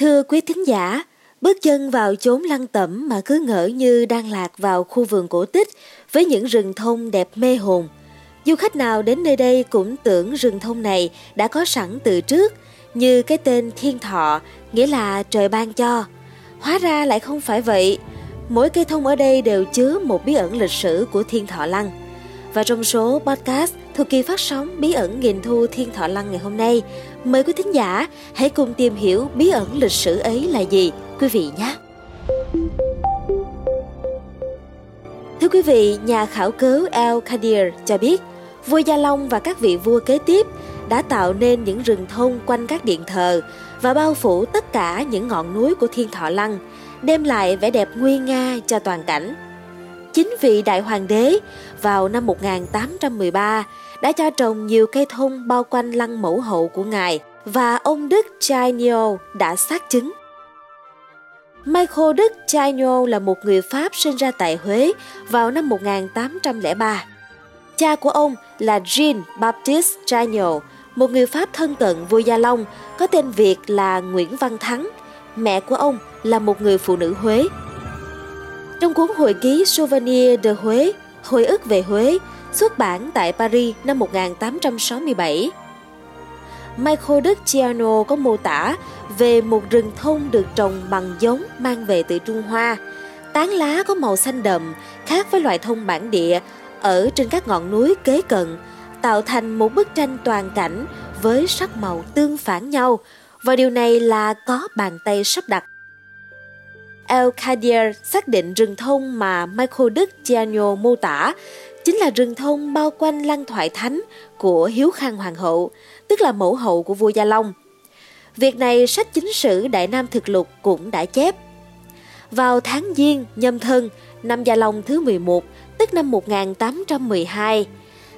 Thưa quý thính giả, bước chân vào chốn lăng tẩm mà cứ ngỡ như đang lạc vào khu vườn cổ tích với những rừng thông đẹp mê hồn. Du khách nào đến nơi đây cũng tưởng rừng thông này đã có sẵn từ trước, như cái tên thiên thọ, nghĩa là trời ban cho. Hóa ra lại không phải vậy. Mỗi cây thông ở đây đều chứa một bí ẩn lịch sử của thiên thọ lăng. Và trong số podcast thuộc kỳ phát sóng Bí ẩn nghìn thu thiên thọ lăng ngày hôm nay, mời quý thính giả hãy cùng tìm hiểu bí ẩn lịch sử ấy là gì, quý vị nhé. Thưa quý vị, nhà khảo cứu El Kadir cho biết, vua Gia Long và các vị vua kế tiếp đã tạo nên những rừng thông quanh các điện thờ và bao phủ tất cả những ngọn núi của Thiên Thọ Lăng, đem lại vẻ đẹp nguy nga cho toàn cảnh. Chính vị đại hoàng đế vào năm 1813 đã cho trồng nhiều cây thông bao quanh lăng mẫu hậu của ngài và ông Đức Chainio đã xác chứng. Michael Đức Chainio là một người Pháp sinh ra tại Huế vào năm 1803. Cha của ông là Jean Baptiste Chainio, một người Pháp thân cận vua Gia Long, có tên Việt là Nguyễn Văn Thắng. Mẹ của ông là một người phụ nữ Huế. Trong cuốn hồi ký Souvenir de Huế, hồi ức về Huế, xuất bản tại Paris năm 1867. Michael Đức Chiano có mô tả về một rừng thông được trồng bằng giống mang về từ Trung Hoa. Tán lá có màu xanh đậm, khác với loại thông bản địa ở trên các ngọn núi kế cận, tạo thành một bức tranh toàn cảnh với sắc màu tương phản nhau và điều này là có bàn tay sắp đặt. El Kadir xác định rừng thông mà Michael Đức Giano mô tả chính là rừng thông bao quanh lăng thoại thánh của Hiếu Khang Hoàng hậu, tức là mẫu hậu của vua Gia Long. Việc này sách chính sử Đại Nam Thực Lục cũng đã chép. Vào tháng Giêng nhâm thân năm Gia Long thứ 11, tức năm 1812,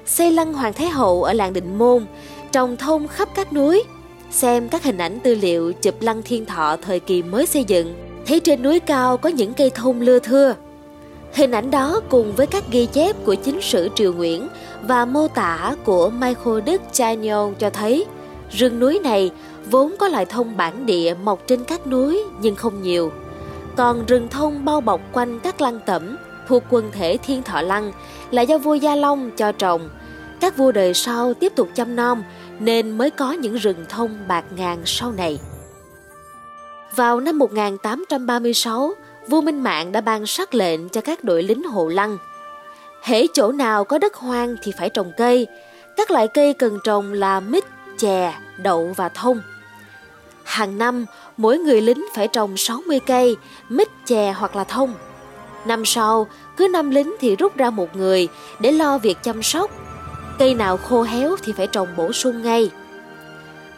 xây lăng Hoàng Thái Hậu ở làng Định Môn, trồng thông khắp các núi, xem các hình ảnh tư liệu chụp lăng thiên thọ thời kỳ mới xây dựng, thấy trên núi cao có những cây thông lưa thưa. Hình ảnh đó cùng với các ghi chép của chính sử Triều Nguyễn và mô tả của Michael Đức Chagnon cho thấy, rừng núi này vốn có loài thông bản địa mọc trên các núi nhưng không nhiều. Còn rừng thông bao bọc quanh các lăng tẩm thuộc quần thể Thiên Thọ Lăng là do vua Gia Long cho trồng. Các vua đời sau tiếp tục chăm nom nên mới có những rừng thông bạc ngàn sau này. Vào năm 1836, vua Minh Mạng đã ban sắc lệnh cho các đội lính hộ lăng. Hễ chỗ nào có đất hoang thì phải trồng cây. Các loại cây cần trồng là mít, chè, đậu và thông. Hàng năm, mỗi người lính phải trồng 60 cây, mít, chè hoặc là thông. Năm sau, cứ năm lính thì rút ra một người để lo việc chăm sóc. Cây nào khô héo thì phải trồng bổ sung ngay.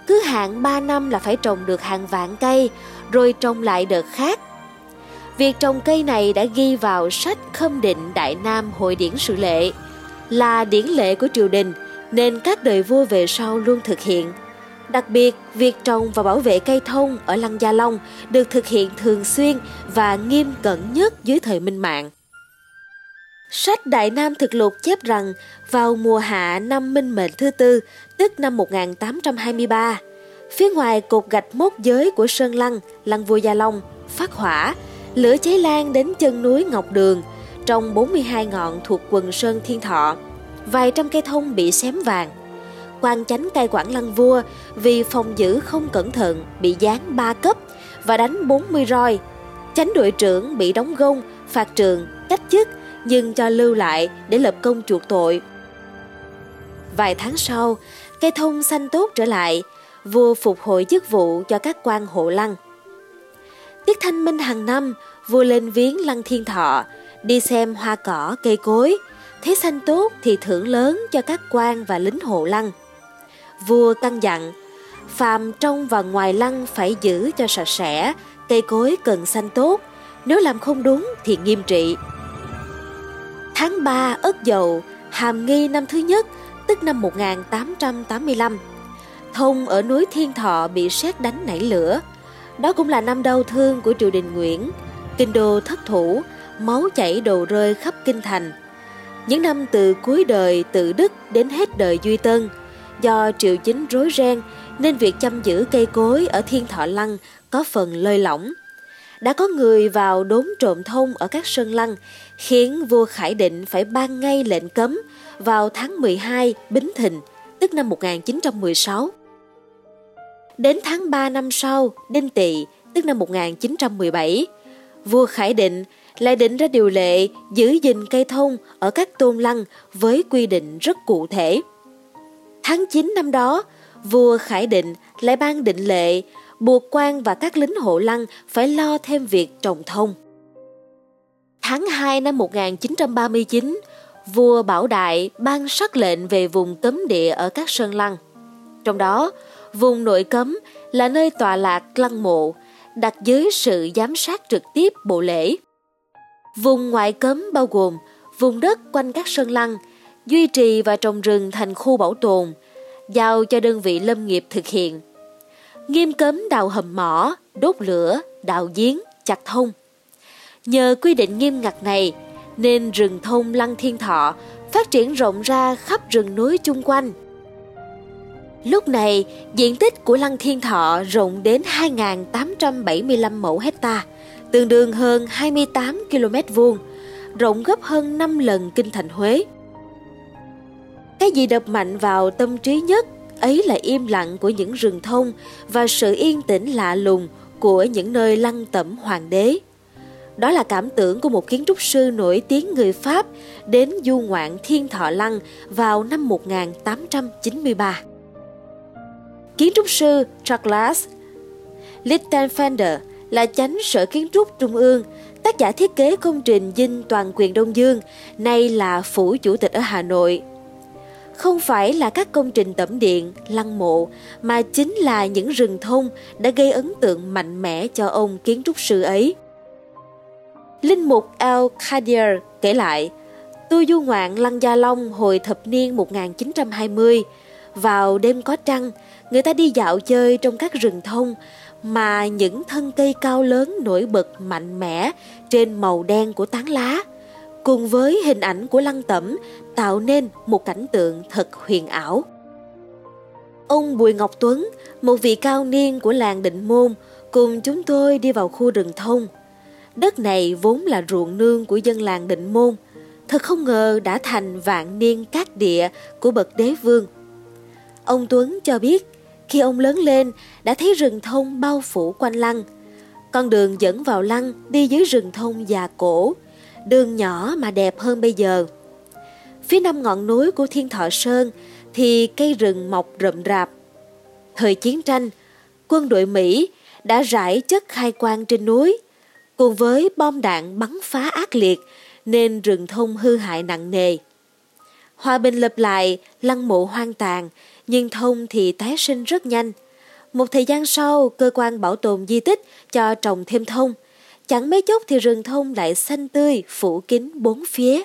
Cứ hạn 3 năm là phải trồng được hàng vạn cây, rồi trồng lại đợt khác. Việc trồng cây này đã ghi vào sách Khâm định Đại Nam Hội điển sự lệ, là điển lệ của triều đình nên các đời vua về sau luôn thực hiện. Đặc biệt, việc trồng và bảo vệ cây thông ở Lăng Gia Long được thực hiện thường xuyên và nghiêm cẩn nhất dưới thời Minh Mạng. Sách Đại Nam Thực Lục chép rằng vào mùa hạ năm Minh Mệnh thứ tư, tức năm 1823, phía ngoài cột gạch mốt giới của Sơn Lăng, Lăng Vua Gia Long, phát hỏa, lửa cháy lan đến chân núi Ngọc Đường, trong 42 ngọn thuộc quần Sơn Thiên Thọ. Vài trăm cây thông bị xém vàng. quan chánh cai quản lăng vua vì phòng giữ không cẩn thận bị giáng ba cấp và đánh 40 roi. Chánh đội trưởng bị đóng gông, phạt trường, cách chức nhưng cho lưu lại để lập công chuộc tội. Vài tháng sau, cây thông xanh tốt trở lại, vua phục hồi chức vụ cho các quan hộ lăng. Tiết thanh minh hàng năm, vua lên viếng lăng thiên thọ, đi xem hoa cỏ, cây cối, thấy xanh tốt thì thưởng lớn cho các quan và lính hộ lăng. Vua căn dặn, phàm trong và ngoài lăng phải giữ cho sạch sẽ, cây cối cần xanh tốt, nếu làm không đúng thì nghiêm trị. Tháng 3 Ất Dậu, Hàm Nghi năm thứ nhất, tức năm 1885. Thông ở núi Thiên Thọ bị sét đánh nảy lửa. Đó cũng là năm đau thương của triều đình Nguyễn. Kinh đô thất thủ, máu chảy đồ rơi khắp kinh thành. Những năm từ cuối đời tự Đức đến hết đời Duy Tân, do triều chính rối ren nên việc chăm giữ cây cối ở Thiên Thọ Lăng có phần lơi lỏng. Đã có người vào đốn trộm thông ở các sơn lăng, khiến vua Khải Định phải ban ngay lệnh cấm vào tháng 12 Bính Thìn, tức năm 1916. Đến tháng 3 năm sau, Đinh Tỵ, tức năm 1917, vua Khải Định lại định ra điều lệ giữ gìn cây thông ở các tôn lăng với quy định rất cụ thể. Tháng 9 năm đó, vua Khải Định lại ban định lệ buộc quan và các lính hộ lăng phải lo thêm việc trồng thông. Tháng 2 năm 1939, vua Bảo Đại ban sắc lệnh về vùng cấm địa ở các sơn lăng. Trong đó, vùng nội cấm là nơi tọa lạc lăng mộ, đặt dưới sự giám sát trực tiếp bộ lễ. Vùng ngoại cấm bao gồm vùng đất quanh các sơn lăng, duy trì và trồng rừng thành khu bảo tồn, giao cho đơn vị lâm nghiệp thực hiện. Nghiêm cấm đào hầm mỏ, đốt lửa, đào giếng, chặt thông. Nhờ quy định nghiêm ngặt này, nên rừng thông Lăng Thiên Thọ phát triển rộng ra khắp rừng núi chung quanh. Lúc này, diện tích của Lăng Thiên Thọ rộng đến 2.875 mẫu hecta, tương đương hơn 28 km vuông, rộng gấp hơn 5 lần kinh thành Huế. Cái gì đập mạnh vào tâm trí nhất ấy là im lặng của những rừng thông và sự yên tĩnh lạ lùng của những nơi lăng tẩm hoàng đế. Đó là cảm tưởng của một kiến trúc sư nổi tiếng người Pháp đến du ngoạn Thiên Thọ Lăng vào năm 1893. Kiến trúc sư Charles Lichtenfelder là chánh sở kiến trúc trung ương, tác giả thiết kế công trình dinh toàn quyền Đông Dương, nay là phủ chủ tịch ở Hà Nội. Không phải là các công trình tẩm điện, lăng mộ, mà chính là những rừng thông đã gây ấn tượng mạnh mẽ cho ông kiến trúc sư ấy. Linh mục Al Khadir kể lại, tôi du ngoạn Lăng Gia Long hồi thập niên 1920. Vào đêm có trăng, người ta đi dạo chơi trong các rừng thông mà những thân cây cao lớn nổi bật mạnh mẽ trên màu đen của tán lá cùng với hình ảnh của lăng tẩm tạo nên một cảnh tượng thật huyền ảo. Ông Bùi Ngọc Tuấn, một vị cao niên của làng Định Môn, cùng chúng tôi đi vào khu rừng thông. Đất này vốn là ruộng nương của dân làng Định Môn, thật không ngờ đã thành vạn niên cát địa của bậc đế vương. Ông Tuấn cho biết, khi ông lớn lên đã thấy rừng thông bao phủ quanh lăng. Con đường dẫn vào lăng đi dưới rừng thông già cổ, đường nhỏ mà đẹp hơn bây giờ. Phía năm ngọn núi của Thiên Thọ Sơn thì cây rừng mọc rậm rạp. Thời chiến tranh, quân đội Mỹ đã rải chất khai quang trên núi, cùng với bom đạn bắn phá ác liệt nên rừng thông hư hại nặng nề. Hòa bình lập lại, lăng mộ hoang tàn, nhưng thông thì tái sinh rất nhanh. Một thời gian sau, cơ quan bảo tồn di tích cho trồng thêm thông. Chẳng mấy chốc thì rừng thông lại xanh tươi, phủ kín bốn phía.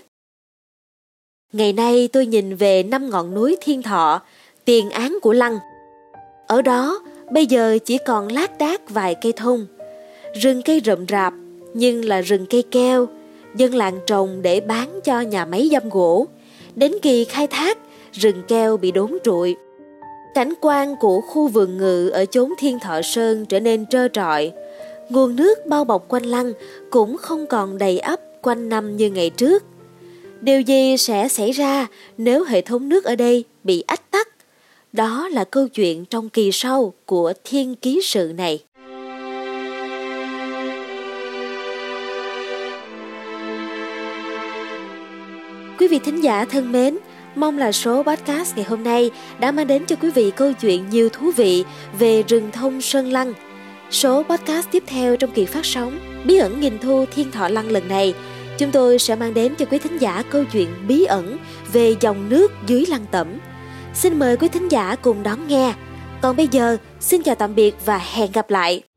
Ngày nay tôi nhìn về năm ngọn núi thiên thọ, tiền án của lăng. Ở đó, bây giờ chỉ còn lác đác vài cây thông. Rừng cây rậm rạp, nhưng là rừng cây keo, dân làng trồng để bán cho nhà máy dăm gỗ. Đến kỳ khai thác, rừng keo bị đốn trụi. Cảnh quan của khu vườn ngự ở chốn Thiên Thọ Sơn trở nên trơ trọi. Nguồn nước bao bọc quanh lăng cũng không còn đầy ấp quanh năm như ngày trước. Điều gì sẽ xảy ra nếu hệ thống nước ở đây bị ách tắc? Đó là câu chuyện trong kỳ sau của thiên ký sự này. Quý vị thính giả thân mến, mong là số podcast ngày hôm nay đã mang đến cho quý vị câu chuyện nhiều thú vị về rừng thông Sơn Lăng. Số podcast tiếp theo trong kỳ phát sóng Bí ẩn nghìn thu thiên thọ lăng lần này chúng tôi sẽ mang đến cho quý thính giả câu chuyện bí ẩn về dòng nước dưới lăng tẩm. Xin mời quý thính giả cùng đón nghe. Còn bây giờ, xin chào tạm biệt và hẹn gặp lại.